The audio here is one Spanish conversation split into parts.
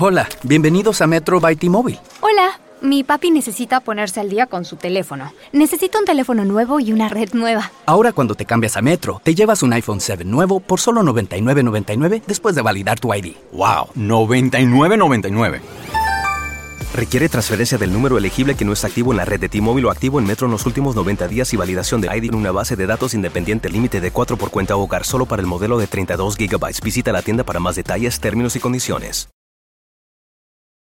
Hola, bienvenidos a Metro by T-Mobile. Hola, mi papi necesita ponerse al día con su teléfono. Necesita un teléfono nuevo y una red nueva. Ahora cuando te cambias a Metro, te llevas un iPhone 7 nuevo por solo $99.99 después de validar tu ID. ¡Wow! $99.99. Requiere transferencia del número elegible que no está activo en la red de T-Mobile o activo en Metro en los últimos 90 días y validación de ID en una base de datos independiente límite de 4 por cuenta hogar solo para el modelo de 32 GB. Visita la tienda para más detalles, términos y condiciones.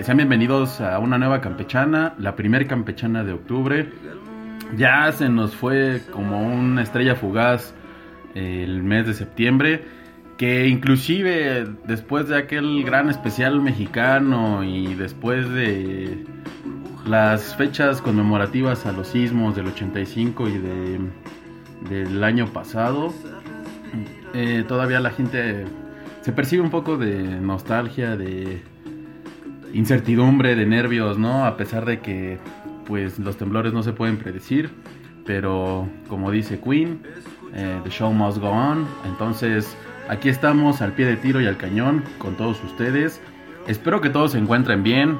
sean bienvenidos a una nueva campechana, la primera campechana de octubre. Ya se nos fue como una estrella fugaz el mes de septiembre, que inclusive después de aquel gran especial mexicano y después de las fechas conmemorativas a los sismos del 85 y de, del año pasado, eh, todavía la gente se percibe un poco de nostalgia, de incertidumbre, de nervios, ¿no? A pesar de que pues los temblores no se pueden predecir, pero como dice Queen, eh, the show must go on. Entonces aquí estamos al pie de tiro y al cañón con todos ustedes. Espero que todos se encuentren bien.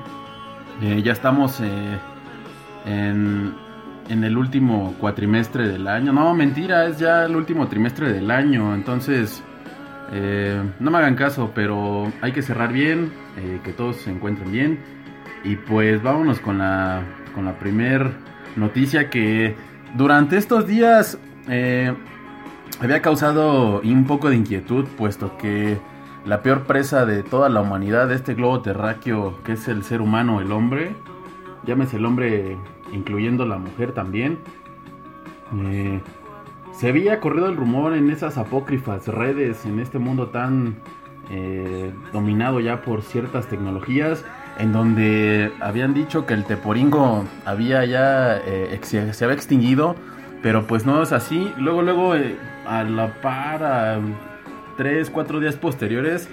Eh, ya estamos en en el último cuatrimestre del año. No, mentira, es ya el último trimestre del año. Entonces, eh, no me hagan caso, pero hay que cerrar bien, eh, que todos se encuentren bien. Y pues vámonos con la, con la noticia que durante estos días eh, había causado un poco de inquietud, puesto que la peor presa de toda la humanidad, de este globo terráqueo que es el ser humano, el hombre, llámese el hombre incluyendo la mujer también. Eh, se había corrido el rumor en esas apócrifas redes, en este mundo tan eh, dominado ya por ciertas tecnologías, en donde habían dicho que el teporingo había ya eh, se, había extinguido, pero pues no es así. Luego, luego, a la par, a tres, cuatro días posteriores,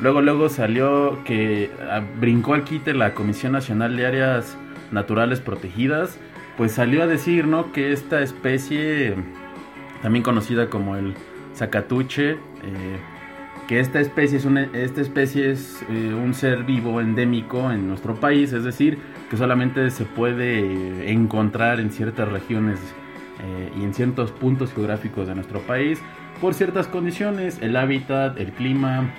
luego, luego salió que ah, brincó al quite la Comisión Nacional de Áreas naturales protegidas, pues salió a decir, ¿no? Que esta especie, también conocida como el zacatuche, eh, que esta especie es, una, esta especie es eh, un ser vivo endémico en nuestro país, es decir, que solamente se puede encontrar en ciertas regiones eh, y en ciertos puntos geográficos de nuestro país por ciertas condiciones, el hábitat, el clima,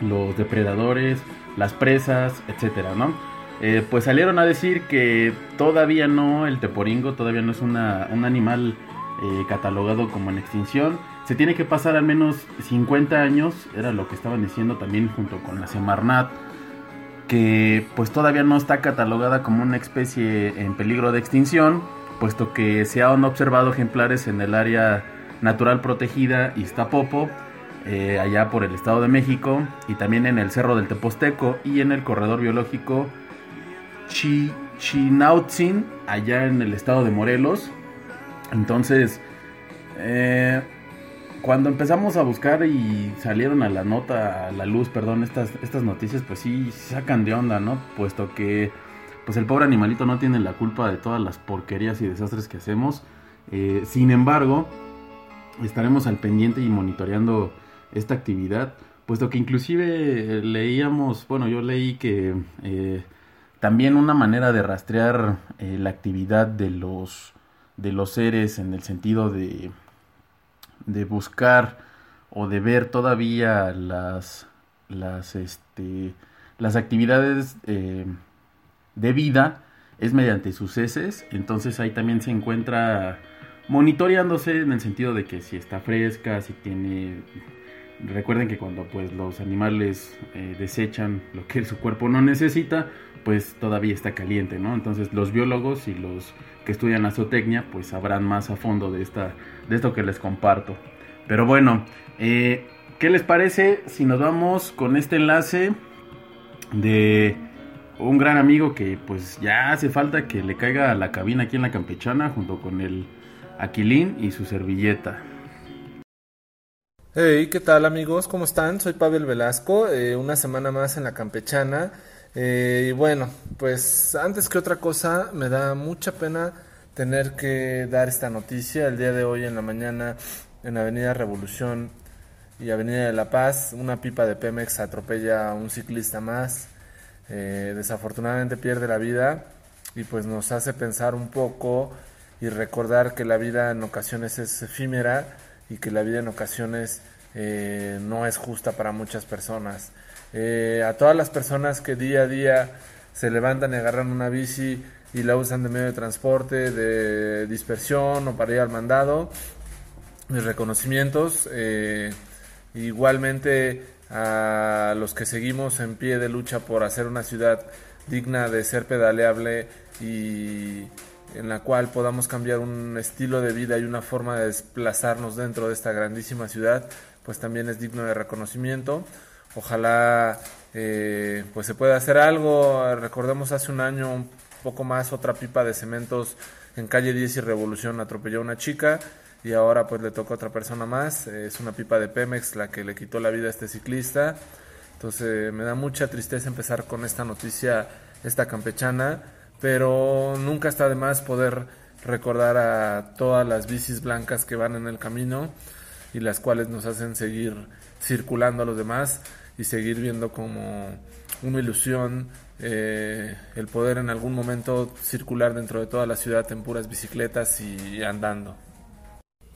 los depredadores, las presas, etcétera, ¿no? Pues salieron a decir que todavía no, el teporingo todavía no es un animal eh, catalogado como en extinción. Se tiene que pasar al menos 50 años, era lo que estaban diciendo también junto con la Semarnat, que pues todavía no está catalogada como una especie en peligro de extinción, puesto que se han observado ejemplares en el área natural protegida Iztapopo, eh, allá por el Estado de México, y también en el Cerro del Teposteco y en el corredor biológico Chinautzin, allá en el estado de Morelos. Entonces, eh, cuando empezamos a buscar y salieron a la nota, a la luz, perdón, estas, estas noticias, pues sí sacan de onda, ¿no? Puesto que, pues el pobre animalito no tiene la culpa de todas las porquerías y desastres que hacemos. Eh, sin embargo, estaremos al pendiente y monitoreando esta actividad, puesto que inclusive leíamos, bueno, yo leí que eh, también una manera de rastrear eh, la actividad de los, de los seres en el sentido de, de buscar o de ver todavía las, las, este, las actividades eh, de vida es mediante sus heces. Entonces ahí también se encuentra monitoreándose en el sentido de que si está fresca, si tiene recuerden que cuando pues los animales eh, desechan lo que su cuerpo no necesita pues todavía está caliente, ¿no? Entonces los biólogos y los que estudian la zootecnia pues sabrán más a fondo de, esta, de esto que les comparto. Pero bueno, eh, ¿qué les parece si nos vamos con este enlace de un gran amigo que pues ya hace falta que le caiga a la cabina aquí en la campechana junto con el Aquilín y su servilleta. Hey, ¿qué tal amigos? ¿Cómo están? Soy Pavel Velasco, eh, una semana más en la campechana. Eh, y bueno, pues antes que otra cosa, me da mucha pena tener que dar esta noticia. El día de hoy en la mañana en Avenida Revolución y Avenida de la Paz, una pipa de Pemex atropella a un ciclista más. Eh, desafortunadamente pierde la vida y pues nos hace pensar un poco y recordar que la vida en ocasiones es efímera y que la vida en ocasiones eh, no es justa para muchas personas. Eh, a todas las personas que día a día se levantan y agarran una bici y la usan de medio de transporte, de dispersión o para ir al mandado, mis reconocimientos. Eh, igualmente a los que seguimos en pie de lucha por hacer una ciudad digna de ser pedaleable y en la cual podamos cambiar un estilo de vida y una forma de desplazarnos dentro de esta grandísima ciudad, pues también es digno de reconocimiento. Ojalá eh, pues se pueda hacer algo. Recordemos hace un año, un poco más, otra pipa de cementos en calle 10 y Revolución atropelló a una chica y ahora pues le toca a otra persona más. Es una pipa de Pemex la que le quitó la vida a este ciclista. Entonces me da mucha tristeza empezar con esta noticia, esta campechana pero nunca está de más poder recordar a todas las bicis blancas que van en el camino y las cuales nos hacen seguir circulando a los demás y seguir viendo como una ilusión eh, el poder en algún momento circular dentro de toda la ciudad en puras bicicletas y andando.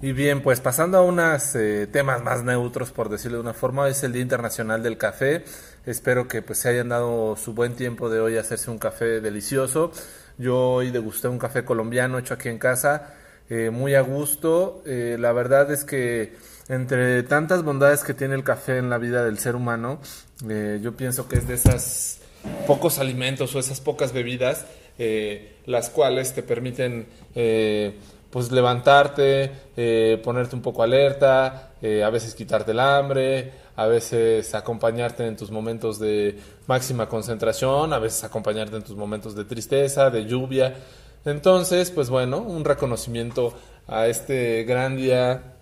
Y bien, pues pasando a unos eh, temas más neutros, por decirlo de una forma, es el Día Internacional del Café. Espero que pues se hayan dado su buen tiempo de hoy a hacerse un café delicioso. Yo hoy degusté un café colombiano hecho aquí en casa, eh, muy a gusto. Eh, la verdad es que entre tantas bondades que tiene el café en la vida del ser humano, yo pienso que es de esas pocos alimentos o esas pocas bebidas las cuales te permiten pues levantarte, eh, ponerte un poco alerta, eh, a veces quitarte el hambre, a veces acompañarte en tus momentos de máxima concentración, a veces acompañarte en tus momentos de tristeza, de lluvia. Entonces, pues bueno, un reconocimiento a este gran día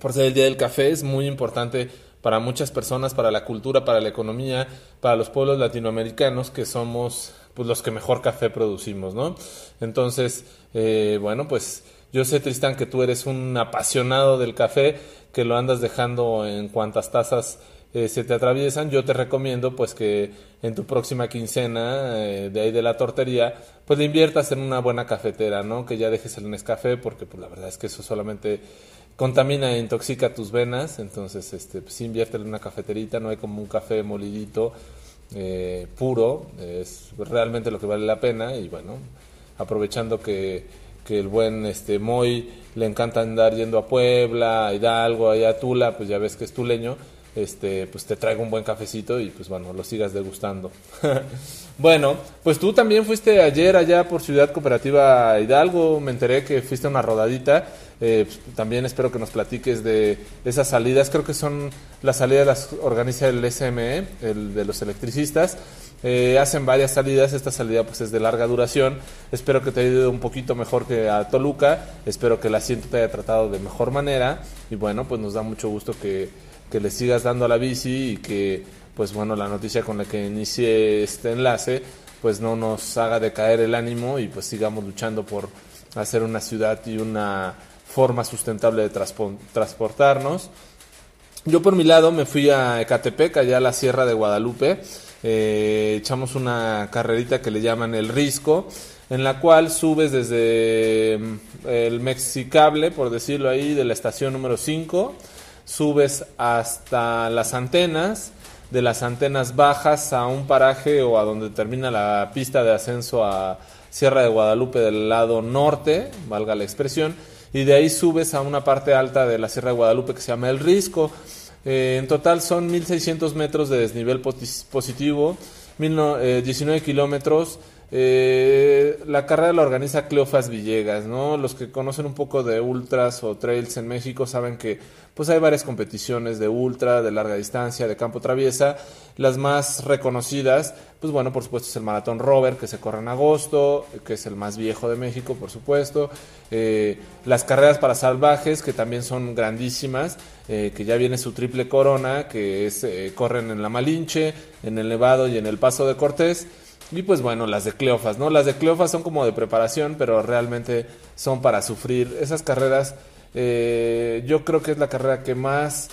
por ser el Día del Café es muy importante para muchas personas, para la cultura, para la economía, para los pueblos latinoamericanos que somos pues los que mejor café producimos, ¿no? Entonces, eh, bueno, pues yo sé, Tristán, que tú eres un apasionado del café, que lo andas dejando en cuantas tazas eh, se te atraviesan. Yo te recomiendo, pues, que en tu próxima quincena eh, de ahí de la tortería, pues le inviertas en una buena cafetera, ¿no? Que ya dejes el Nescafé, porque pues la verdad es que eso solamente contamina e intoxica tus venas. Entonces, este, pues invierte en una cafeterita, no hay como un café molidito eh, puro, es realmente lo que vale la pena. Y bueno, aprovechando que que el buen este Moy le encanta andar yendo a Puebla, a Hidalgo, allá a Tula, pues ya ves que es tuleño, este, pues te traigo un buen cafecito y pues bueno, lo sigas degustando. bueno, pues tú también fuiste ayer allá por Ciudad Cooperativa Hidalgo, me enteré que fuiste a una rodadita, eh, pues, también espero que nos platiques de esas salidas, creo que son las salidas las organiza el SME, el de los electricistas, eh, hacen varias salidas, esta salida pues es de larga duración. Espero que te haya ido un poquito mejor que a Toluca. Espero que el asiento te haya tratado de mejor manera. Y bueno, pues nos da mucho gusto que, que le sigas dando a la bici y que pues bueno, la noticia con la que inicié este enlace pues no nos haga decaer el ánimo y pues sigamos luchando por hacer una ciudad y una forma sustentable de transportarnos. Yo por mi lado me fui a Ecatepec, allá a la Sierra de Guadalupe eh, echamos una carrerita que le llaman el Risco, en la cual subes desde mm, el Mexicable, por decirlo ahí, de la estación número 5, subes hasta las antenas, de las antenas bajas a un paraje o a donde termina la pista de ascenso a Sierra de Guadalupe del lado norte, valga la expresión, y de ahí subes a una parte alta de la Sierra de Guadalupe que se llama el Risco. Eh, en total son 1.600 metros de desnivel positivo, 19 eh, kilómetros, Eh, la carrera la organiza Cleofas Villegas, ¿no? Los que conocen un poco de ultras o trails en México saben que pues hay varias competiciones de ultra, de larga distancia, de campo traviesa. Las más reconocidas, pues bueno, por supuesto es el Maratón Rover, que se corre en agosto, que es el más viejo de México, por supuesto. Eh, las carreras para salvajes, que también son grandísimas, eh, que ya viene su triple corona, que es, corren en la Malinche, en el Nevado y en el Paso de Cortés. Y pues bueno, las de Cleofas, ¿no? Las de Cleofas son como de preparación, pero realmente son para sufrir. Esas carreras, eh, yo creo que es la carrera que más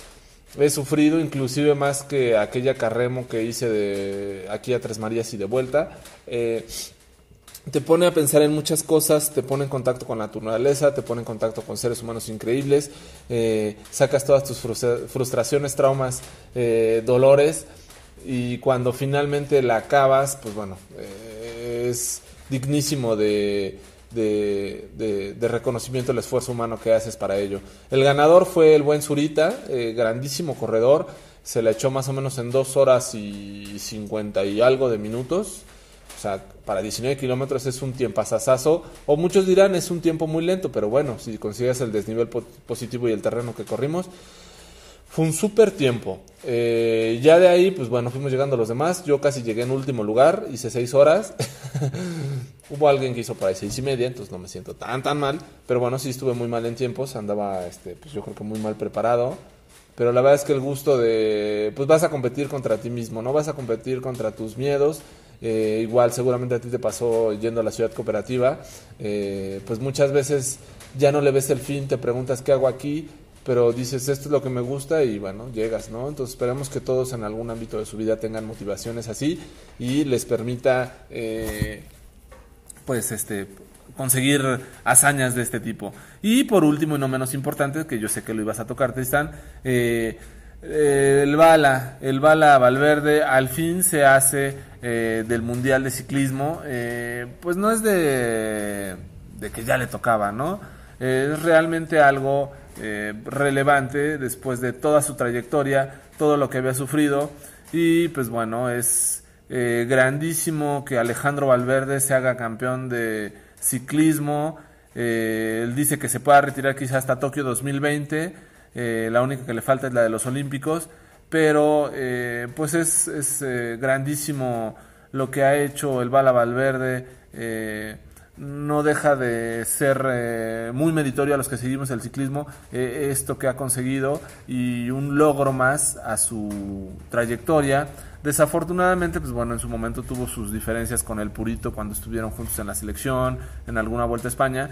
he sufrido, inclusive más que aquella carremo que hice de aquí a Tres Marías y de vuelta. Eh, te pone a pensar en muchas cosas, te pone en contacto con la naturaleza, te pone en contacto con seres humanos increíbles, eh, sacas todas tus frustraciones, traumas, dolores y cuando finalmente la acabas, pues bueno, eh, es dignísimo de, de, reconocimiento el esfuerzo humano que haces para ello. El ganador fue el buen Zurita, eh, grandísimo corredor, se la echó más o menos en dos horas y 50 y algo de minutos. O sea, para 19 kilómetros es un tiempo asasazo. O muchos dirán es un tiempo muy lento, pero bueno, si consigues el desnivel positivo y el terreno que corrimos, fue un súper tiempo. Eh, ya de ahí, pues bueno, fuimos llegando los demás. Yo casi llegué en último lugar, hice seis horas. Hubo alguien que hizo por ahí seis y media, entonces no me siento tan, tan mal. Pero bueno, sí estuve muy mal en tiempos, andaba, este, pues yo creo que muy mal preparado. Pero la verdad es que el gusto de, pues vas a competir contra ti mismo, ¿no? Vas a competir contra tus miedos. Eh, igual seguramente a ti te pasó yendo a la ciudad cooperativa. Eh, pues muchas veces ya no le ves el fin, te preguntas qué hago aquí pero dices, esto es lo que me gusta y bueno, llegas, ¿no? Entonces esperemos que todos en algún ámbito de su vida tengan motivaciones así y les permita, eh, pues, este, conseguir hazañas de este tipo. Y por último y no menos importante, que yo sé que lo ibas a tocar, Tristán, eh, el Bala, el Bala Valverde al fin se hace eh, del Mundial de Ciclismo, pues no es de, de que ya le tocaba, ¿no? Es realmente algo eh, relevante después de toda su trayectoria, todo lo que había sufrido. Y pues bueno, es eh, grandísimo que Alejandro Valverde se haga campeón de ciclismo. Eh, él dice que se pueda retirar quizás hasta Tokio 2020. la única que le falta es la de los Olímpicos. Pero pues es, es grandísimo lo que ha hecho el Bala Valverde no deja de ser eh, muy meritorio a los que seguimos el ciclismo eh, esto que ha conseguido y un logro más a su trayectoria. Desafortunadamente, pues bueno, en su momento tuvo sus diferencias con el Purito cuando estuvieron juntos en la selección, en alguna vuelta a España.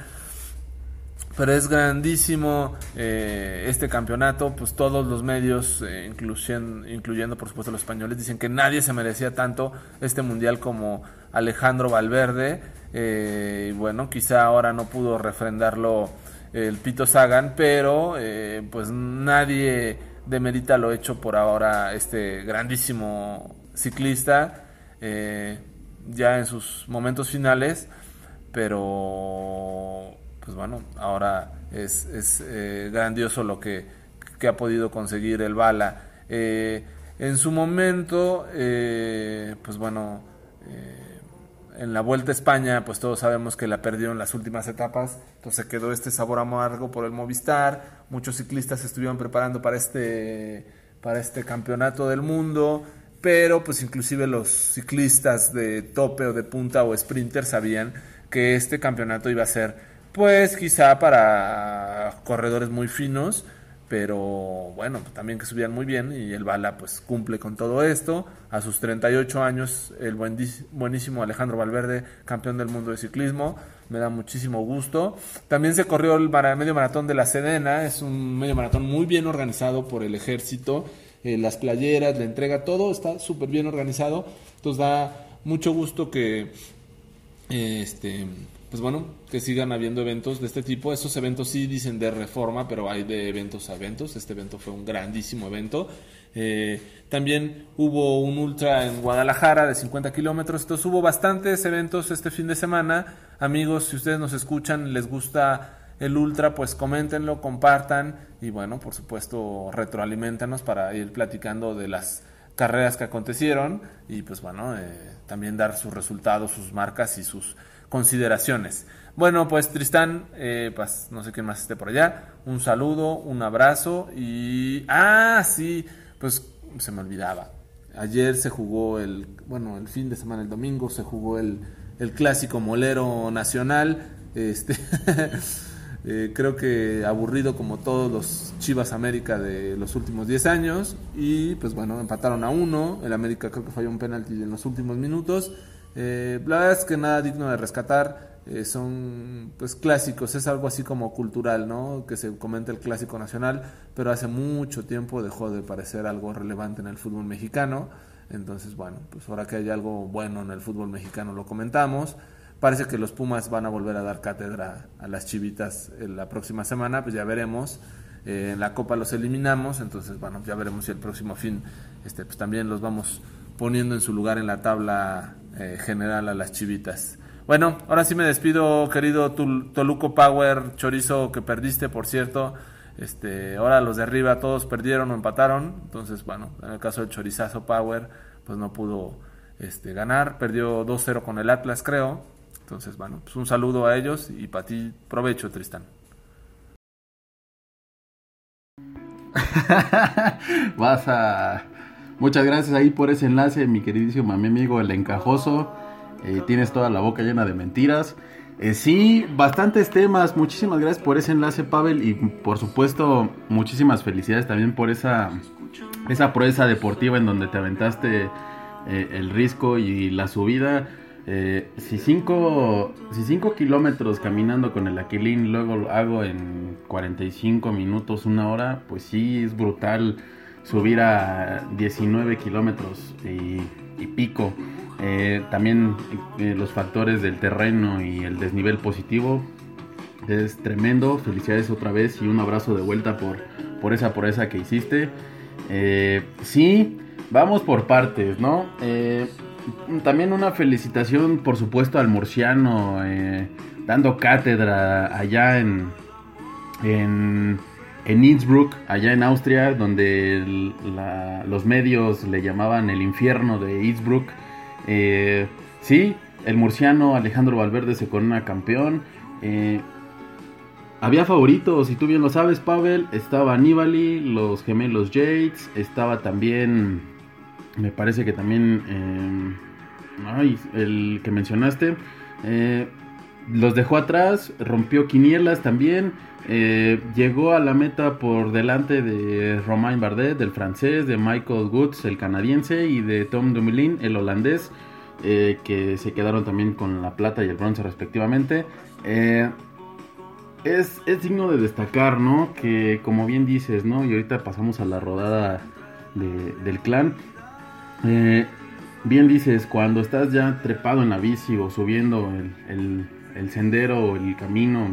Pero es grandísimo eh, este campeonato, pues todos los medios, incluyendo, incluyendo por supuesto los españoles, dicen que nadie se merecía tanto este mundial como Alejandro Valverde. Eh, y bueno, quizá ahora no pudo refrendarlo el Pito Sagan, pero eh, pues nadie demerita lo hecho por ahora este grandísimo ciclista, eh, ya en sus momentos finales, pero pues bueno, ahora es, es grandioso lo que, que, ha podido conseguir el Bala. en su momento, pues bueno, en la Vuelta a España, pues todos sabemos que la perdió en las últimas etapas, entonces quedó este sabor amargo por el Movistar, muchos ciclistas estuvieron preparando para este, para este campeonato del mundo, pero pues inclusive los ciclistas de tope o de punta o sprinter sabían que este campeonato iba a ser pues quizá para corredores muy finos, pero bueno, también que subían muy bien y el Bala pues cumple con todo esto. A sus 38 años, el buenísimo Alejandro Valverde, campeón del mundo de ciclismo, me da muchísimo gusto. También se corrió el medio maratón de la Sedena, es un medio maratón muy bien organizado por el ejército, eh, las playeras, la entrega, todo está súper bien organizado, entonces da mucho gusto que este pues bueno, que sigan habiendo eventos de este tipo. Estos eventos sí dicen de reforma, pero hay de eventos a eventos. Este evento fue un grandísimo evento. Eh, también hubo un ultra en Guadalajara de 50 kilómetros. Entonces hubo bastantes eventos este fin de semana. Amigos, si ustedes nos escuchan, les gusta el ultra, pues coméntenlo, compartan y bueno, por supuesto, retroaliméntanos para ir platicando de las carreras que acontecieron y pues bueno, eh, también dar sus resultados, sus marcas y sus consideraciones. Bueno, pues Tristán, eh, pues no sé quién más esté por allá, un saludo, un abrazo y... Ah, sí, pues se me olvidaba. Ayer se jugó el, bueno, el fin de semana, el domingo, se jugó el, el clásico molero nacional. Este, eh, creo que aburrido como todos los Chivas América de los últimos 10 años. Y pues bueno, empataron a uno. El América creo que falló un penalti en los últimos minutos. Eh, la verdad es que nada digno de rescatar. Eh, son pues clásicos, es algo así como cultural, ¿no? Que se comenta el clásico nacional, pero hace mucho tiempo dejó de parecer algo relevante en el fútbol mexicano. Entonces, bueno, pues ahora que hay algo bueno en el fútbol mexicano lo comentamos. Parece que los Pumas van a volver a dar cátedra a las chivitas la próxima semana, pues ya veremos. Eh, en la Copa los eliminamos, entonces, bueno, ya veremos si el próximo fin este, pues también los vamos poniendo en su lugar en la tabla eh, general a las chivitas. Bueno, ahora sí me despido, querido Toluco Power, chorizo que perdiste, por cierto. Este, ahora los de arriba todos perdieron o empataron. Entonces, bueno, en el caso del chorizazo Power, pues no pudo este, ganar. Perdió 2-0 con el Atlas, creo. Entonces, bueno, pues un saludo a ellos y para ti provecho, Tristán. Vas a... Muchas gracias ahí por ese enlace, mi queridísimo amigo el encajoso. Eh, tienes toda la boca llena de mentiras. Eh, sí, bastantes temas. Muchísimas gracias por ese enlace, Pavel. Y por supuesto, muchísimas felicidades también por esa, esa proeza deportiva en donde te aventaste eh, el risco y la subida. si 5 si cinco kilómetros caminando con el Aquilín luego lo hago en 45 minutos, una hora, pues sí es brutal subir a 19 kilómetros y, pico. Eh, también eh, los factores del terreno y el desnivel positivo es tremendo. Felicidades otra vez y un abrazo de vuelta por, por esa por esa que hiciste. Eh, sí, vamos por partes, ¿no? también una felicitación, por supuesto, al murciano dando cátedra allá en, en, en Innsbruck, allá en Austria, donde los medios le llamaban el infierno de Innsbruck. Eh, sí, el murciano Alejandro Valverde se corona campeón. Eh, había favoritos, y tú bien lo sabes, Pavel. Estaba Nibali, los gemelos Yates. Estaba también, me parece que también, eh, el que mencionaste. Los dejó atrás, rompió quinielas también. Llegó a la meta por delante de Romain Bardet, del francés, de Michael Woods, el canadiense, y de Tom Dumoulin, el holandés. Eh, que se quedaron también con la plata y el bronce respectivamente. Eh, es, digno de destacar, ¿no? Que como bien dices, ¿no? Y ahorita pasamos a la rodada del clan. Eh, bien dices, cuando estás ya trepado en la bici o subiendo el, el sendero o el camino,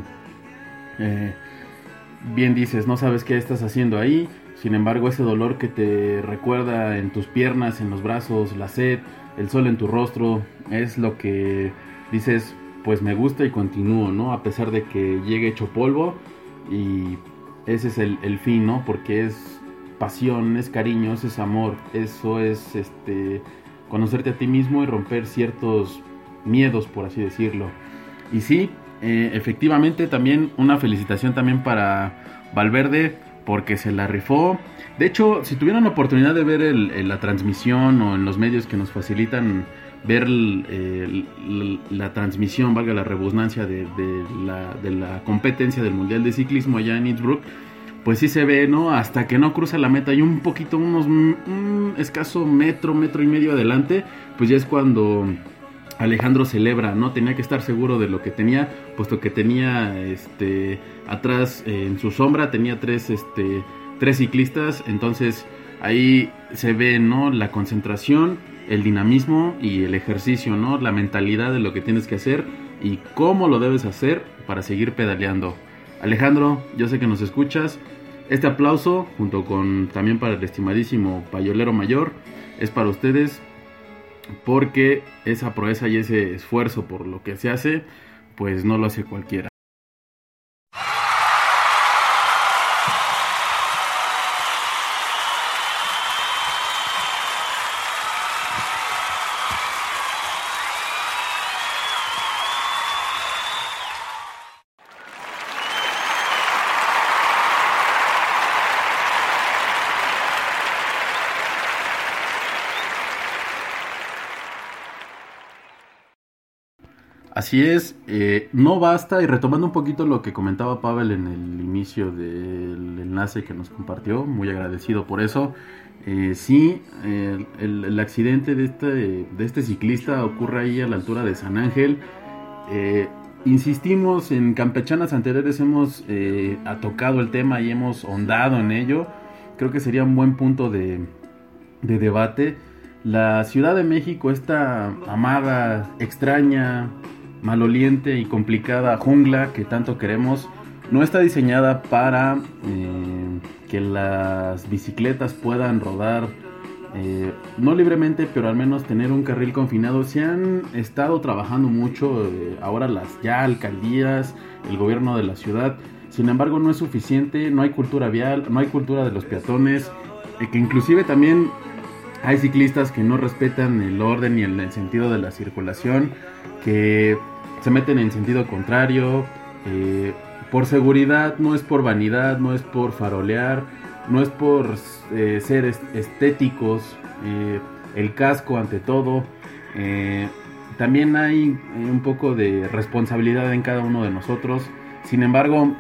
bien dices, no sabes qué estás haciendo ahí. Sin embargo, ese dolor que te recuerda en tus piernas, en los brazos, la sed, el sol en tu rostro, es lo que dices, pues me gusta y continúo, ¿no? A pesar de que llegue hecho polvo y ese es el, fin, ¿no? Porque es pasión, es cariño, es amor, eso es este conocerte a ti mismo y romper ciertos miedos, por así decirlo. Y sí, eh, efectivamente también una felicitación también para Valverde porque se la rifó. De hecho, si tuvieran la oportunidad de ver la transmisión o en los medios que nos facilitan ver la transmisión, valga la redundancia, de, la, competencia del Mundial de Ciclismo allá en Innsbruck, pues sí se ve, ¿no? Hasta que no cruza la meta y un poquito, unos un escaso metro, metro y medio adelante, pues ya es cuando Alejandro celebra, ¿no? Tenía que estar seguro de lo que tenía, puesto que tenía este atrás en su sombra tenía tres este tres ciclistas, entonces ahí se ve, ¿no? la concentración, el dinamismo y el ejercicio, ¿no? La mentalidad de lo que tienes que hacer y cómo lo debes hacer para seguir pedaleando. Alejandro, yo sé que nos escuchas. Este aplauso, junto con también para el estimadísimo Payolero Mayor, es para ustedes porque esa proeza y ese esfuerzo por lo que se hace, pues no lo hace cualquiera. Así es, eh, no basta, y retomando un poquito lo que comentaba Pavel en el inicio del enlace que nos compartió, muy agradecido por eso, eh, sí, el, el, accidente de este, de este ciclista ocurre ahí a la altura de San Ángel. Eh, insistimos, en campechanas anteriores hemos eh, tocado el tema y hemos hondado en ello. Creo que sería un buen punto de, de debate. La Ciudad de México, esta amada, extraña, maloliente y complicada jungla que tanto queremos, no está diseñada para eh, que las bicicletas puedan rodar, eh, no libremente, pero al menos tener un carril confinado. Se han estado trabajando mucho eh, ahora las ya alcaldías, el gobierno de la ciudad. Sin embargo, no es suficiente, no hay cultura vial, no hay cultura de los peatones, que inclusive también hay ciclistas que no respetan el orden y el, sentido de la circulación, que se meten en sentido contrario. Eh, por seguridad, no es por vanidad, no es por farolear, no es por eh, ser estéticos, eh, el casco ante todo. también hay un poco de responsabilidad en cada uno de nosotros. Sin embargo,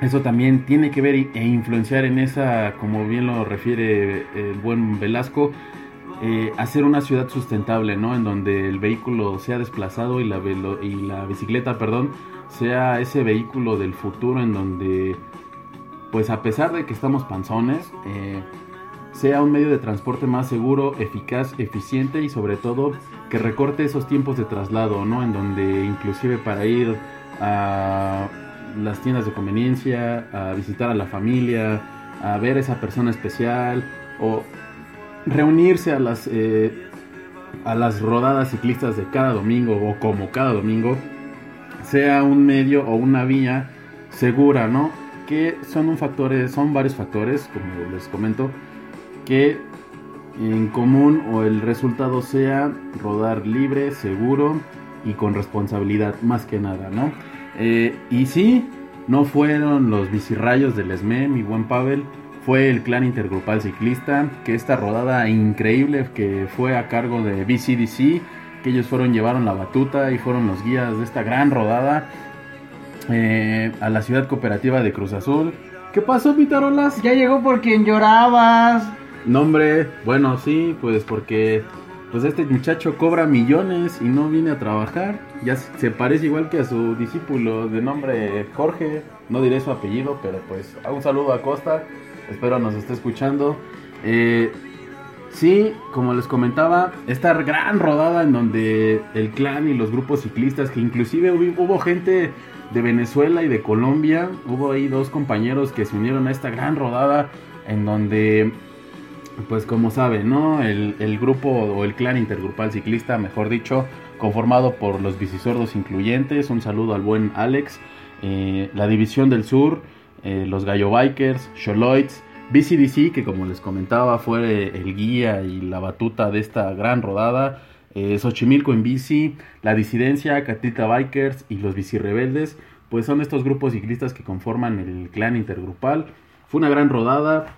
eso también tiene que ver e influenciar en esa, como bien lo refiere el buen Velasco, eh, hacer una ciudad sustentable, ¿no? En donde el vehículo sea desplazado y la, y la bicicleta, perdón, sea ese vehículo del futuro en donde, pues a pesar de que estamos panzones, eh, sea un medio de transporte más seguro, eficaz, eficiente y sobre todo que recorte esos tiempos de traslado, ¿no? En donde inclusive para ir a las tiendas de conveniencia, a visitar a la familia, a ver a esa persona especial o reunirse a las, eh, a las rodadas ciclistas de cada domingo o como cada domingo sea un medio o una vía segura, ¿no? Que son un factor, son varios factores, como les comento, que en común o el resultado sea rodar libre, seguro y con responsabilidad, más que nada, ¿no? Eh, y sí, no fueron los bicirrayos del ESME, mi buen Pavel, fue el clan intergrupal ciclista, que esta rodada increíble que fue a cargo de BCDC, que ellos fueron, llevaron la batuta y fueron los guías de esta gran rodada eh, a la ciudad cooperativa de Cruz Azul. ¿Qué pasó, Pitarolas? Ya llegó por quien llorabas. Nombre, bueno, sí, pues porque pues este muchacho cobra millones y no viene a trabajar. Ya se parece igual que a su discípulo de nombre Jorge. No diré su apellido, pero pues un saludo a Costa. Espero nos esté escuchando. Eh, sí, como les comentaba, esta gran rodada en donde el clan y los grupos ciclistas, que inclusive hubo gente de Venezuela y de Colombia, hubo ahí dos compañeros que se unieron a esta gran rodada en donde pues como saben, ¿no? El, grupo o el clan intergrupal ciclista, mejor dicho, conformado por los bicisordos incluyentes, un saludo al buen Alex, eh, la División del Sur, eh, los Gallo Bikers, Sholoids, BCDC, que como les comentaba fue el guía y la batuta de esta gran rodada, eh, Xochimilco en bici, la Disidencia, Catita Bikers y los Bici Rebeldes, pues son estos grupos ciclistas que conforman el clan intergrupal. Fue una gran rodada,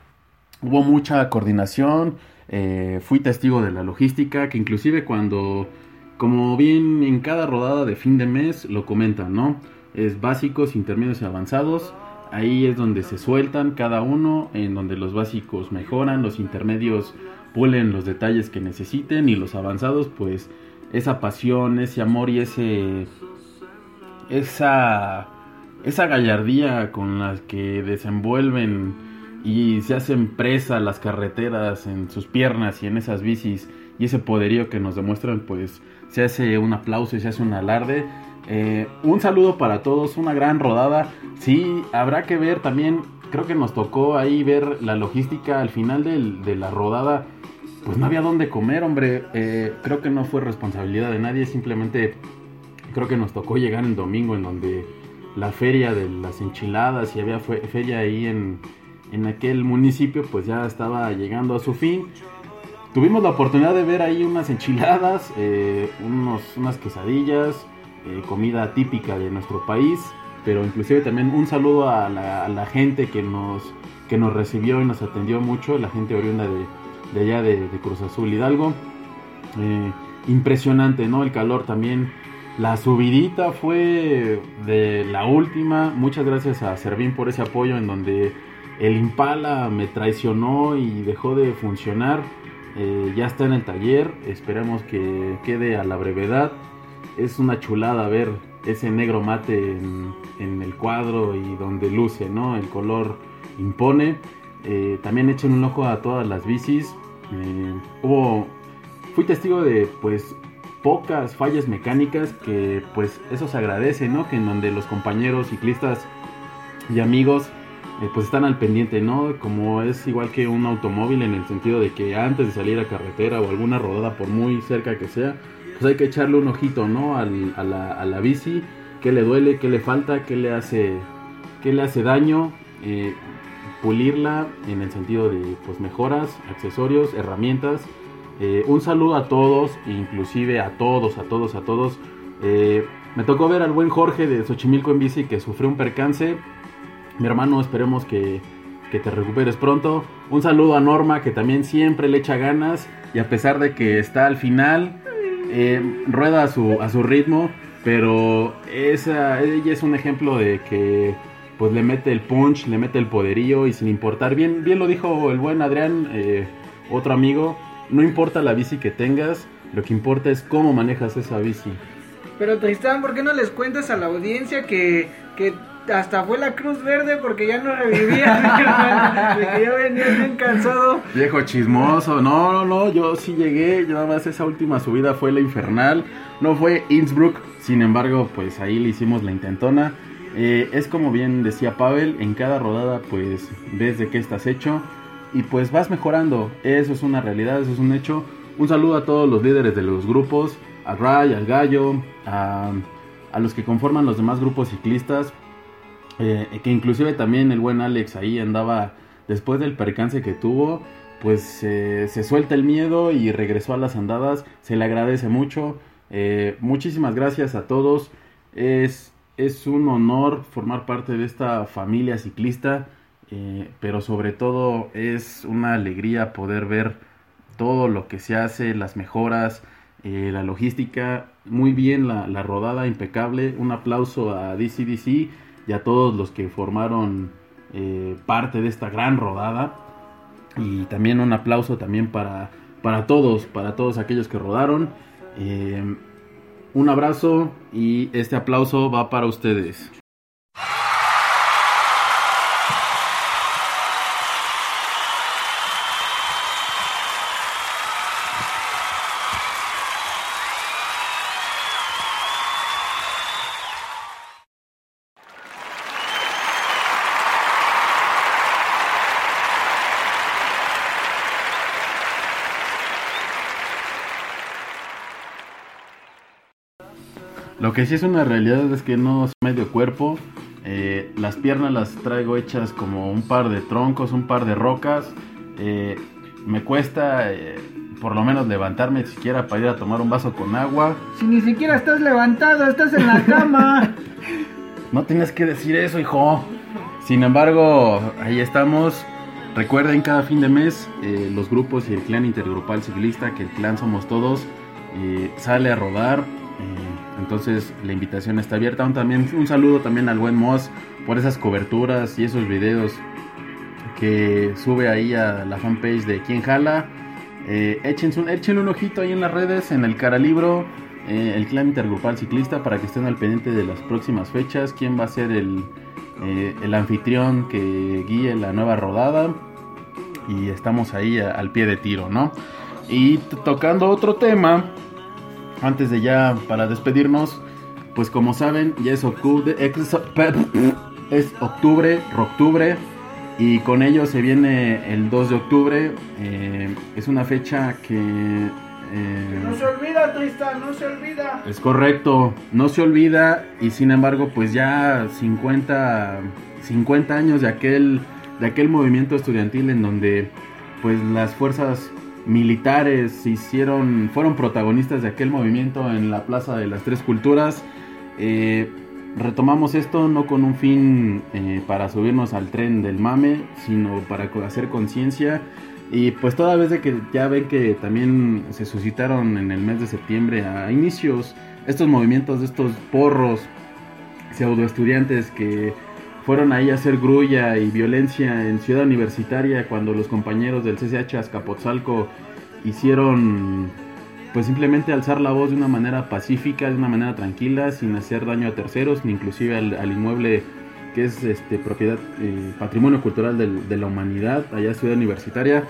hubo mucha coordinación, eh, fui testigo de la logística, que inclusive cuando, como bien en cada rodada de fin de mes, lo comentan, ¿no? Es básicos, intermedios y avanzados. Ahí es donde se sueltan cada uno, en donde los básicos mejoran, los intermedios pulen los detalles que necesiten y los avanzados pues esa pasión, ese amor y ese esa esa gallardía con la que desenvuelven y se hacen presa las carreteras en sus piernas y en esas bicis y ese poderío que nos demuestran, pues se hace un aplauso y se hace un alarde. Eh, un saludo para todos, una gran rodada. Sí, habrá que ver también, creo que nos tocó ahí ver la logística al final de la rodada. Pues no había dónde comer, hombre. Eh, creo que no fue responsabilidad de nadie, simplemente creo que nos tocó llegar el domingo en donde la feria de las enchiladas y había feria ahí en, en aquel municipio pues ya estaba llegando a su fin. Tuvimos la oportunidad de ver ahí unas enchiladas, eh, unos, unas quesadillas, eh, comida típica de nuestro país, pero inclusive también un saludo a la, gente que nos, que nos recibió y nos atendió mucho, la gente oriunda de, allá de, Cruz Azul Hidalgo. Eh, impresionante, ¿no? El calor también la subidita fue de la última. Muchas gracias a Servín por ese apoyo en donde el Impala me traicionó y dejó de funcionar. Eh, ya está en el taller, esperemos que quede a la brevedad. Es una chulada ver ese negro mate en, el cuadro y donde luce, ¿no? El color impone. Eh, también echen un ojo a todas las bicis. Eh, hubo, fui testigo de pues pocas fallas mecánicas que pues eso se agradece, ¿no? Que en donde los compañeros ciclistas y amigos eh, pues están al pendiente, ¿no? Como es igual que un automóvil en el sentido de que antes de salir a carretera o alguna rodada, por muy cerca que sea, pues hay que echarle un ojito, ¿no? a, la, bici, qué le duele, qué le falta, qué le hace, le hace daño, eh, pulirla en el sentido de pues mejoras, accesorios, herramientas. Eh, un saludo a todos, inclusive a todos, a todos, a todos. me tocó ver al buen Jorge de Xochimilco en bici que sufrió un percance mi hermano, esperemos que, te recuperes pronto. Un saludo a Norma, que también siempre le echa ganas. Y a pesar de que está al final, eh, rueda a su, a su ritmo. Pero esa, ella es un ejemplo de que pues le mete el punch, le mete el poderío y sin importar, bien, bien lo dijo el buen Adrián, eh, otro amigo, no importa la bici que tengas, lo que importa es cómo manejas esa bici. Pero Tristán, ¿por qué no les cuentas a la audiencia que, que hasta fue la Cruz Verde porque ya no revivía, ya venía bien cansado. Viejo chismoso, no, no, no, yo sí llegué, yo nada más esa última subida fue la infernal, no fue Innsbruck, sin embargo, pues ahí le hicimos la intentona. Eh, es como bien decía Pavel, en cada rodada pues ves de qué estás hecho y pues vas mejorando, eso es una realidad, eso es un hecho. Un saludo a todos los líderes de los grupos, a Ray, al Gallo, a los que conforman los demás grupos ciclistas, eh, que inclusive también el buen Alex ahí andaba, después del percance que tuvo, pues eh, se suelta el miedo y regresó a las andadas. Se le agradece mucho. Eh, muchísimas gracias a todos. Es, es un honor formar parte de esta familia ciclista, pero sobre todo es una alegría poder ver todo lo que se hace, las mejoras, la logística. Muy bien la, la rodada, impecable. Un aplauso a DCDC y a todos los que formaron eh, parte de esta gran rodada. Y también un aplauso también para, para todos, para todos aquellos que rodaron. Eh, un abrazo y este aplauso va para ustedes. Lo que sí es una realidad es que no es medio cuerpo. Eh, las piernas las traigo hechas como un par de troncos, un par de rocas. Eh, me cuesta eh, por lo menos levantarme siquiera para ir a tomar un vaso con agua. Si ni siquiera estás levantado, estás en la cama. no tienes que decir eso, hijo. Sin embargo, ahí estamos. Recuerden cada fin de mes los grupos y el clan intergrupal ciclista, que el clan somos todos, sale a rodar entonces la invitación está abierta. Un, también, un saludo también al buen Moss por esas coberturas y esos videos que sube ahí a la fanpage de Quien Jala. Eh, échenle un ojito ahí en las redes, en el cara libro, eh, el clan intergrupal ciclista, para que estén al pendiente de las próximas fechas. Quién va a ser el, eh, el anfitrión que guíe la nueva rodada. Y estamos ahí al pie de tiro, ¿no? Y tocando otro tema, antes de ya para despedirnos, pues como saben, ya es octubre, es octubre, octubre, y con ello se viene el 2 de octubre. Eh, es una fecha que... Eh, no se olvida, Tristan, no se olvida. Es correcto, no se olvida y sin embargo pues ya 50, 50 años de aquel, de aquel movimiento estudiantil en donde pues las fuerzas militares hicieron, fueron protagonistas de aquel movimiento en la Plaza de las Tres Culturas. Eh, retomamos esto no con un fin eh, para subirnos al tren del mame, sino para hacer conciencia. Y pues toda vez de que ya ven que también se suscitaron en el mes de septiembre a inicios estos movimientos de estos porros pseudo estudiantes que fueron ahí a hacer grulla y violencia en Ciudad Universitaria cuando los compañeros del CCH Azcapotzalco hicieron pues simplemente alzar la voz de una manera pacífica, de una manera tranquila, sin hacer daño a terceros, ni inclusive al, inmueble que es este, propiedad, eh, patrimonio cultural de la humanidad, allá Ciudad Universitaria.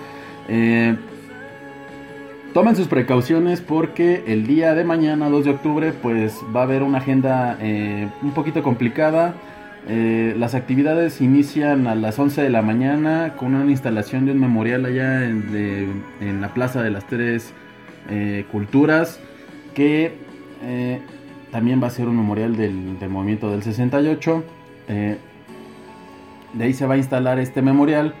Eh, tomen sus precauciones porque el día de mañana, 2 de octubre, pues va a haber una agenda eh, un poquito complicada. Las actividades inician a las 11 de la mañana con una instalación de un memorial allá en, la Plaza de las Tres eh, culturas, que eh, también va a ser un memorial del, movimiento del 68. Eh, de ahí se va a instalar este memorial.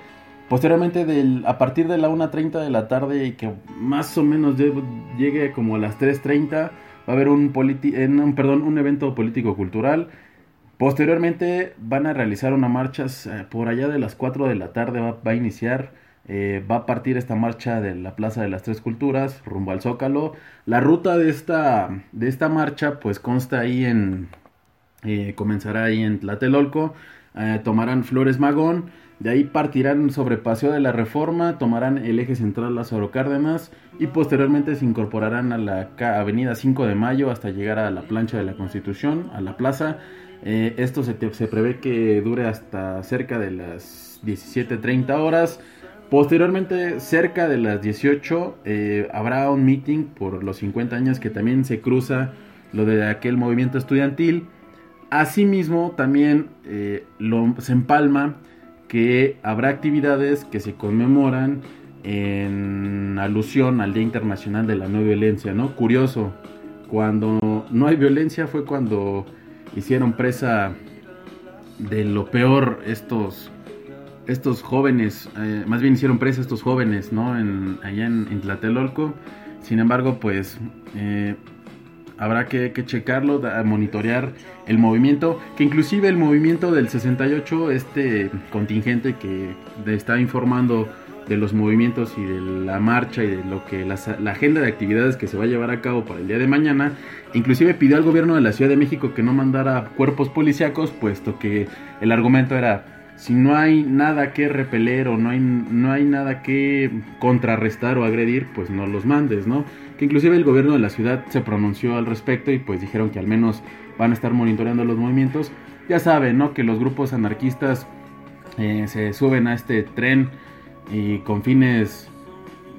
Posteriormente, a partir de la 1.30 de la tarde y que más o menos llegue como a las 3.30, va a haber un, un, perdón, un evento político-cultural. Posteriormente van a realizar una marcha por allá de las 4 de la tarde, va a iniciar eh, va a partir esta marcha de la Plaza de las Tres Culturas rumbo al Zócalo. La ruta de esta, de esta marcha pues consta ahí en... Eh, comenzará ahí en Tlatelolco, eh, tomarán Flores Magón, de ahí partirán sobre Paseo de la Reforma, tomarán el eje central Lázaro Cárdenas y posteriormente se incorporarán a la avenida 5 de Mayo hasta llegar a la plancha de la Constitución, a la plaza. Esto se, se prevé que dure hasta cerca de las 17.30 horas. Posteriormente, cerca de las 18, eh, habrá un meeting por los 50 años que también se cruza lo de aquel movimiento estudiantil. Asimismo, también eh, se empalma que habrá actividades que se conmemoran en alusión al Día Internacional de la No Violencia, ¿no? Curioso, cuando no hay violencia fue cuando hicieron presa de lo peor estos estos jóvenes, eh, más bien hicieron presa estos jóvenes, ¿no? En, allá en, Tlatelolco. Sin embargo, pues eh, habrá que, checarlo, monitorear el movimiento, que inclusive el movimiento del 68, este contingente que está informando de los movimientos y de la marcha y de lo que la, agenda de actividades que se va a llevar a cabo para el día de mañana, inclusive pidió al gobierno de la Ciudad de México que no mandara cuerpos policíacos, puesto que el argumento era si no hay nada que repeler o no hay, no hay nada que contrarrestar o agredir, pues no los mandes, ¿no? Que inclusive el gobierno de la ciudad se pronunció al respecto y pues dijeron que al menos van a estar monitoreando los movimientos. Ya saben, ¿no? Que los grupos anarquistas eh, se suben a este tren y con fines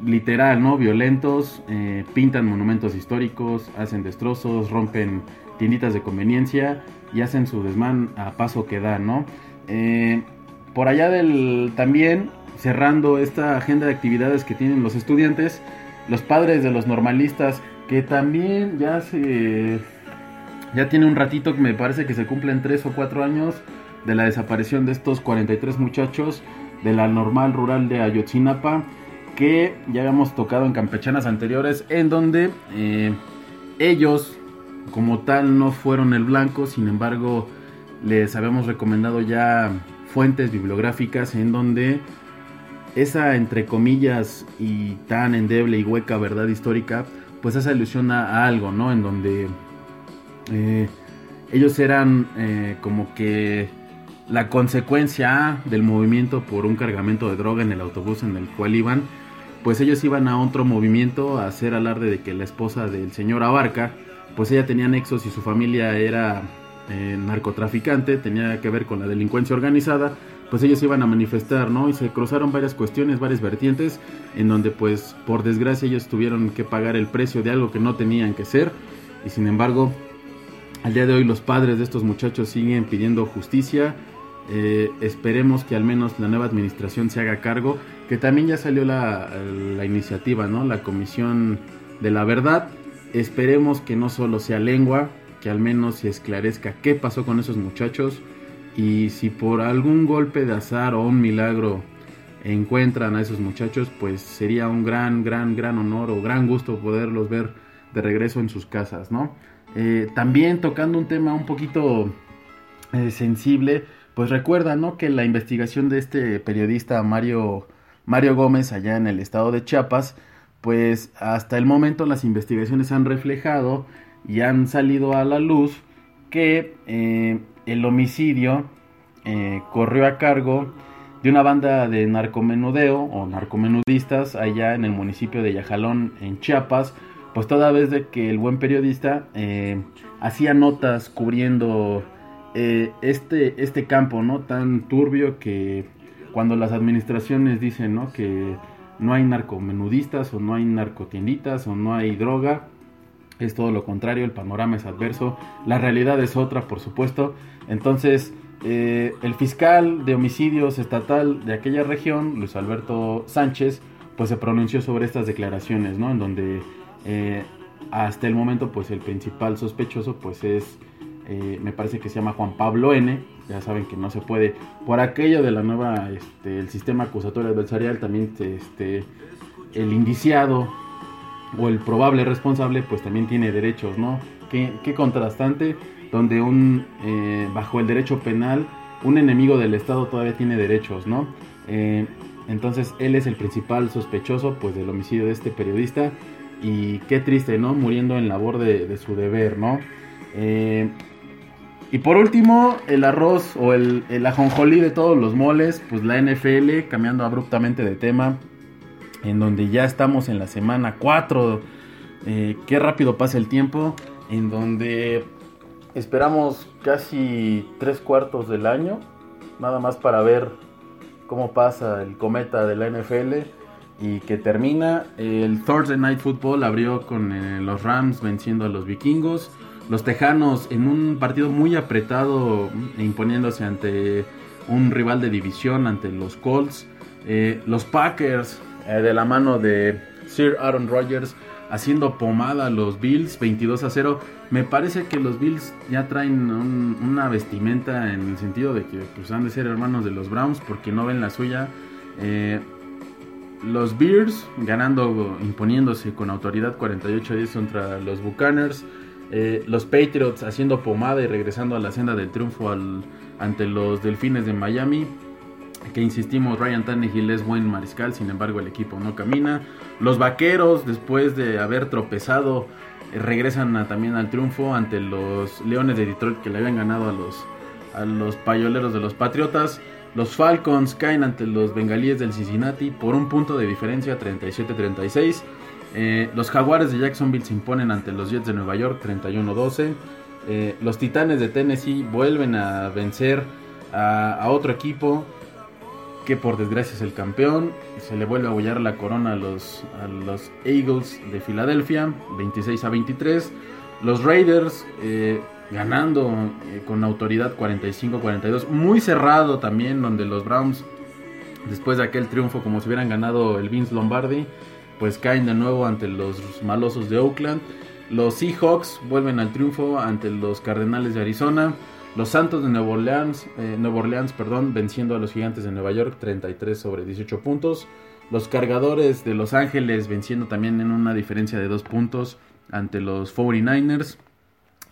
literal, ¿no? Violentos, eh, pintan monumentos históricos, hacen destrozos, rompen tienditas de conveniencia y hacen su desmán a paso que da, ¿no? Eh, por allá del también cerrando esta agenda de actividades que tienen los estudiantes, los padres de los normalistas que también ya se ya tiene un ratito que me parece que se cumplen 3 o 4 años de la desaparición de estos 43 muchachos de la normal rural de Ayotzinapa que ya habíamos tocado en campechanas anteriores en donde eh, ellos como tal no fueron el blanco sin embargo les habíamos recomendado ya fuentes bibliográficas en donde esa entre comillas y tan endeble y hueca verdad histórica pues hace alusión a, algo, ¿no? En donde eh, ellos eran eh, como que la consecuencia del movimiento por un cargamento de droga en el autobús en el cual iban, pues ellos iban a otro movimiento a hacer alarde de que la esposa del señor Abarca, pues ella tenía nexos y su familia era eh, narcotraficante, tenía que ver con la delincuencia organizada, pues ellos iban a manifestar, ¿no? Y se cruzaron varias cuestiones, varias vertientes, en donde pues por desgracia ellos tuvieron que pagar el precio de algo que no tenían que ser, y sin embargo, al día de hoy los padres de estos muchachos siguen pidiendo justicia, eh, esperemos que al menos la nueva administración se haga cargo, que también ya salió la, la iniciativa, ¿no? La comisión de la verdad, esperemos que no solo sea lengua, que al menos se esclarezca qué pasó con esos muchachos y si por algún golpe de azar o un milagro encuentran a esos muchachos, pues sería un gran, gran, gran honor o gran gusto poderlos ver de regreso en sus casas, ¿no? Eh, también tocando un tema un poquito eh, sensible, pues recuerda, ¿no? Que la investigación de este periodista Mario, Mario Gómez allá en el estado de Chiapas, pues hasta el momento las investigaciones han reflejado y han salido a la luz que eh, el homicidio eh, corrió a cargo de una banda de narcomenudeo o narcomenudistas allá en el municipio de Yajalón, en Chiapas, pues toda vez de que el buen periodista eh, hacía notas cubriendo este, este campo, ¿no? Tan turbio que cuando las administraciones dicen, ¿no? Que no hay narcomenudistas o no hay narcotienditas o no hay droga, es todo lo contrario, el panorama es adverso, la realidad es otra, por supuesto. Entonces, eh, el fiscal de homicidios estatal de aquella región, Luis Alberto Sánchez, pues se pronunció sobre estas declaraciones, ¿no? En donde eh, hasta el momento, pues el principal sospechoso, pues es, eh, me parece que se llama Juan Pablo N. Ya saben que no se puede, por aquello de la nueva, este, el sistema acusatorio adversarial, también, este, el indiciado o el probable responsable pues también tiene derechos, ¿no? Qué, contrastante, donde un, eh, bajo el derecho penal, un enemigo del Estado todavía tiene derechos, ¿no? Eh, entonces él es el principal sospechoso pues del homicidio de este periodista y qué triste, ¿no? Muriendo en labor de, de su deber, ¿no? Eh, y por último, el arroz o el, el ajonjolí de todos los moles, pues la NFL, cambiando abruptamente de tema, en donde ya estamos en la semana 4. Eh, qué rápido pasa el tiempo, en donde esperamos casi tres cuartos del año, nada más para ver cómo pasa el cometa de la NFL y que termina. El Thursday Night Football abrió con eh, los Rams venciendo a los vikingos. Los Tejanos en un partido muy apretado, imponiéndose ante un rival de división, ante los Colts. Eh, los Packers eh, de la mano de Sir Aaron Rodgers haciendo pomada a los Bills 22 a 0. Me parece que los Bills ya traen una vestimenta en el sentido de que pues, han de ser hermanos de los Browns porque no ven la suya. Eh, los Bears ganando, imponiéndose con autoridad 48 a 10 contra los Buccaneers. Eh, los Patriots haciendo pomada y regresando a la senda del triunfo ante los Delfines de Miami que insistimos, Ryan Tannehill es buen mariscal, sin embargo el equipo no camina. Los vaqueros, después de haber tropezado, eh, regresan también al triunfo ante los Leones de Detroit que le habían ganado a los, a los payoleros de los Patriotas. Los Falcons caen ante los Bengalíes del Cincinnati por un punto de diferencia, 37-36. Eh, los Jaguares de Jacksonville se imponen ante los Jets de Nueva York, 31-12. Eh, los Titanes de Tennessee vuelven a vencer a, otro equipo que por desgracia es el campeón. Se le vuelve a bollar la corona a los, Eagles de Filadelfia, 26 a 23. Los Raiders eh, ganando con autoridad 45-42. Muy cerrado también, donde los Browns, después de aquel triunfo, como si hubieran ganado el Vince Lombardi, pues caen de nuevo ante los malosos de Oakland. Los Seahawks vuelven al triunfo ante los Cardenales de Arizona. Los Santos de Nueva Orleans, eh, Orleans perdón, venciendo a los Gigantes de Nueva York 33 sobre 18 puntos. Los Cargadores de Los Ángeles venciendo también en una diferencia de 2 puntos ante los 49ers.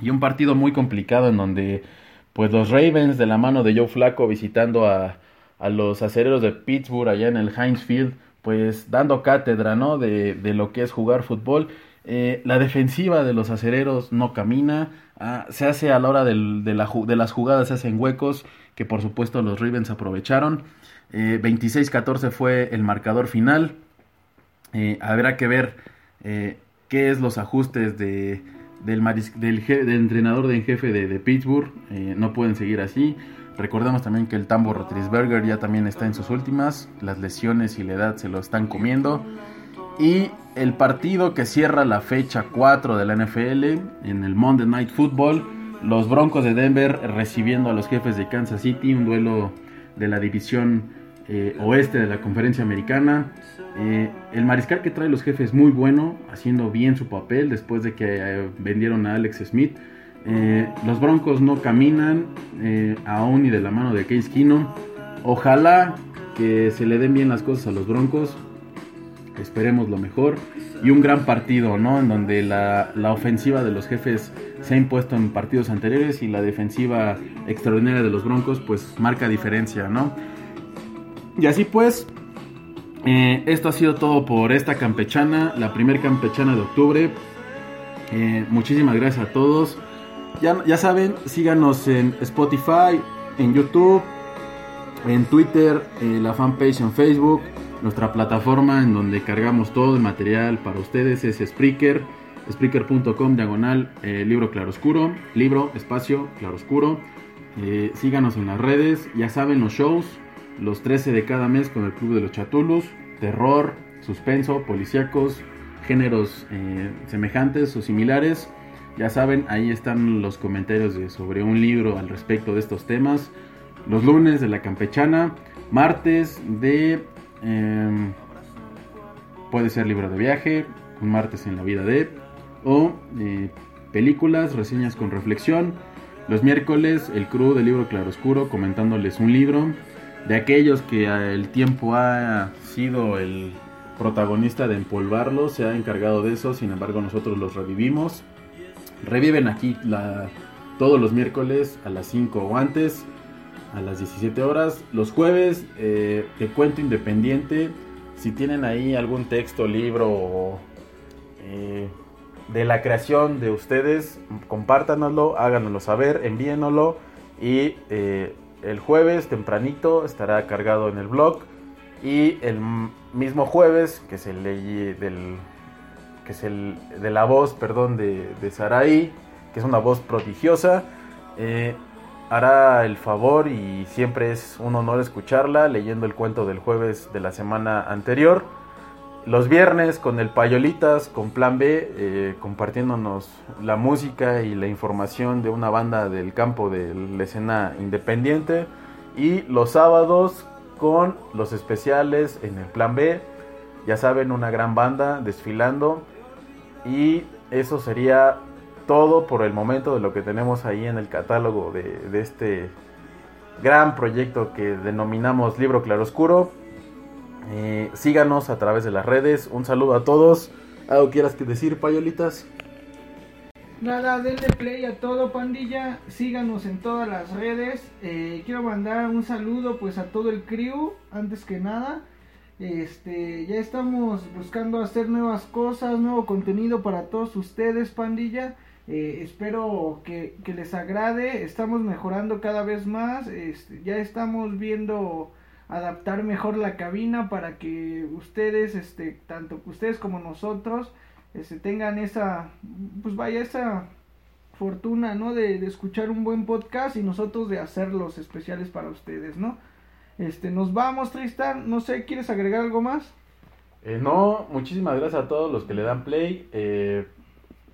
Y un partido muy complicado en donde pues los Ravens de la mano de Joe Flaco visitando a, a los acereros de Pittsburgh allá en el Heinz Field, pues dando cátedra ¿no? de, de lo que es jugar fútbol. Eh, la defensiva de los acereros no camina. Ah, se hace a la hora de, las jugadas, se hacen huecos que por supuesto los Ravens aprovecharon. 26-14 eh, fue el marcador final. Eh, habrá que ver qué es los ajustes de, del, del, entrenador de jefe de, Pittsburgh. no pueden seguir así. Recordemos también que el Tambo Rotrisberger ya también está en sus últimas. Las lesiones y la edad se lo están comiendo. Y el partido que cierra la fecha 4 de la NFL en el Monday Night Football, los Broncos de Denver recibiendo a los jefes de Kansas City, un duelo de la división eh, oeste de la conferencia americana. Eh, el mariscal que trae los jefes muy bueno, haciendo bien su papel después de que eh, vendieron a Alex Smith. Los Broncos no caminan aún ni de la mano de Case Keenum. Ojalá que se le den bien las cosas a los Broncos esperemos lo mejor. Y un gran partido, ¿no? En donde la, ofensiva de los jefes se ha impuesto en partidos anteriores y la defensiva extraordinaria de los Broncos, pues marca diferencia, ¿no? Y así pues, eh, esto ha sido todo por esta campechana, la primer campechana de octubre. Eh, muchísimas gracias a todos. Ya, ya saben, síganos en Spotify, en YouTube, en Twitter, en la fanpage en Facebook. Nuestra plataforma en donde cargamos todo el material para ustedes es Spreaker, Spreaker.com diagonal eh, libro libro espacio claroscuro. Eh, síganos en las redes, ya saben los shows, los 13 de cada mes con el Club de los Chatulus, terror, suspenso, policíacos, géneros eh, semejantes o similares. Ya saben, ahí están los comentarios de, sobre un libro al respecto de estos temas. Los lunes de la campechana, martes de... em, puede ser libro de viaje, un martes en la vida de... O eh, películas, reseñas con reflexión. Los miércoles el crew del libro Claroscuro comentándoles un libro. De aquellos que eh, el tiempo ha sido el protagonista de empolvarlos, se ha encargado de eso, sin embargo nosotros los revivimos. Reviven aquí la, todos los miércoles a las 5 o antes, a las 17 horas. Los jueves eh, de cuento independiente, si tienen ahí algún texto, libro o, eh, de la creación de ustedes, compártanoslo, háganoslo saber, envíenoslo. Y eh, el jueves tempranito estará cargado en el blog. Y el mismo jueves que es el ley del que es el de la voz perdón de, Saraí que es una voz prodigiosa eh, hará el favor y siempre es un honor escucharla leyendo el cuento del jueves de la semana anterior los viernes con el Payolitas, con Plan B, eh, compartiéndonos la música y la información de una banda del campo de la escena independiente. Y los sábados con los especiales en el Plan B. Ya saben, una gran banda desfilando. Y eso sería todo por el momento de lo que tenemos ahí en el catálogo de, este gran proyecto que denominamos Libro Claroscuro. Eh, síganos a través de las redes. Un saludo a todos. ¿Algo quieras que decir, payolitas? Nada, denle play a todo, pandilla. Síganos en todas las redes. Eh, quiero mandar un saludo pues a todo el crew, antes que nada. Este, ya estamos buscando hacer nuevas cosas, nuevo contenido para todos ustedes, pandilla. Eh, espero que, que les agrade. Estamos mejorando cada vez más. Este, ya estamos viendo adaptar mejor la cabina para que ustedes, este, tanto ustedes como nosotros, este, tengan esa, pues vaya, esa fortuna, ¿no? De, de escuchar un buen podcast y nosotros de hacerlos especiales para ustedes, ¿no? Este, nos vamos, Tristan. No sé, ¿quieres agregar algo más? Eh, no, muchísimas gracias a todos los que le dan play. Eh,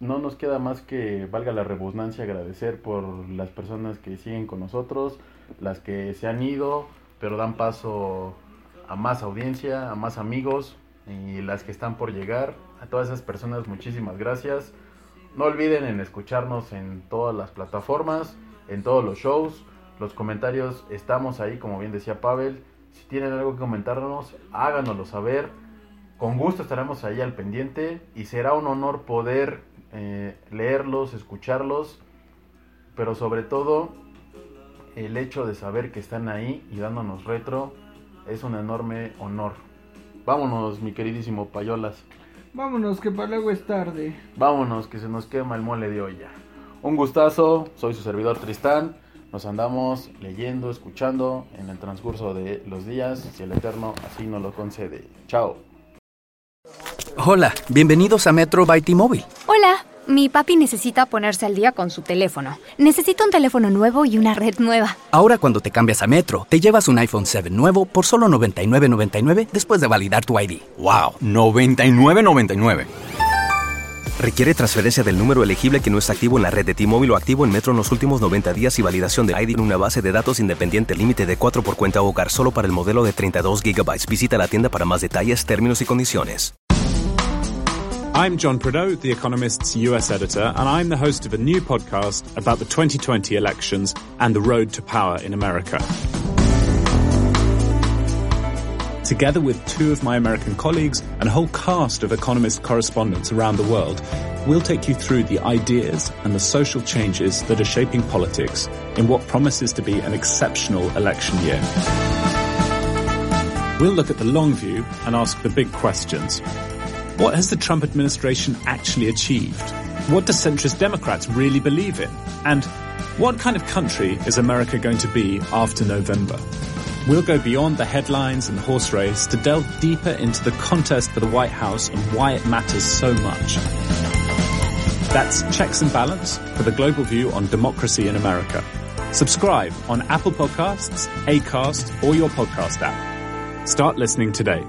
no nos queda más que, valga la redundancia, agradecer por las personas que siguen con nosotros, las que se han ido, pero dan paso a más audiencia, a más amigos y las que están por llegar. A todas esas personas, muchísimas gracias. No olviden en escucharnos en todas las plataformas, en todos los shows. Los comentarios estamos ahí, como bien decía Pavel. Si tienen algo que comentarnos, háganoslo saber. Con gusto estaremos ahí al pendiente y será un honor poder eh, leerlos, escucharlos, pero sobre todo el hecho de saber que están ahí y dándonos retro es un enorme honor. Vámonos, mi queridísimo Payolas. Vámonos, que para luego es tarde. Vámonos, que se nos quema el mole de olla. Un gustazo, soy su servidor Tristán. Nos andamos leyendo, escuchando en el transcurso de los días, si el Eterno así nos lo concede. Chao. Hola, bienvenidos a Metro by T-Mobile. Hola, mi papi necesita ponerse al día con su teléfono. Necesita un teléfono nuevo y una red nueva. Ahora cuando te cambias a Metro, te llevas un iPhone 7 nuevo por solo $99.99 después de validar tu ID. ¡Wow! $99.99. Requiere transferencia del número elegible que no está activo en la red de T-Mobile o activo en Metro en los últimos 90 días y validación de ID en una base de datos independiente límite de 4 por cuenta hogar solo para el modelo de 32 GB. Visita la tienda para más detalles, términos y condiciones. I'm John Prideaux, The Economist's US editor, and I'm the host of a new podcast about the 2020 elections and the road to power in America. Together with two of my American colleagues and a whole cast of Economist correspondents around the world, we'll take you through the ideas and the social changes that are shaping politics in what promises to be an exceptional election year. We'll look at the long view and ask the big questions. What has the Trump administration actually achieved? What do centrist Democrats really believe in? And what kind of country is America going to be after November? We'll go beyond the headlines and the horse race to delve deeper into the contest for the White House and why it matters so much. That's Checks and Balance for the global view on democracy in America. Subscribe on Apple Podcasts, Acast, or your podcast app. Start listening today.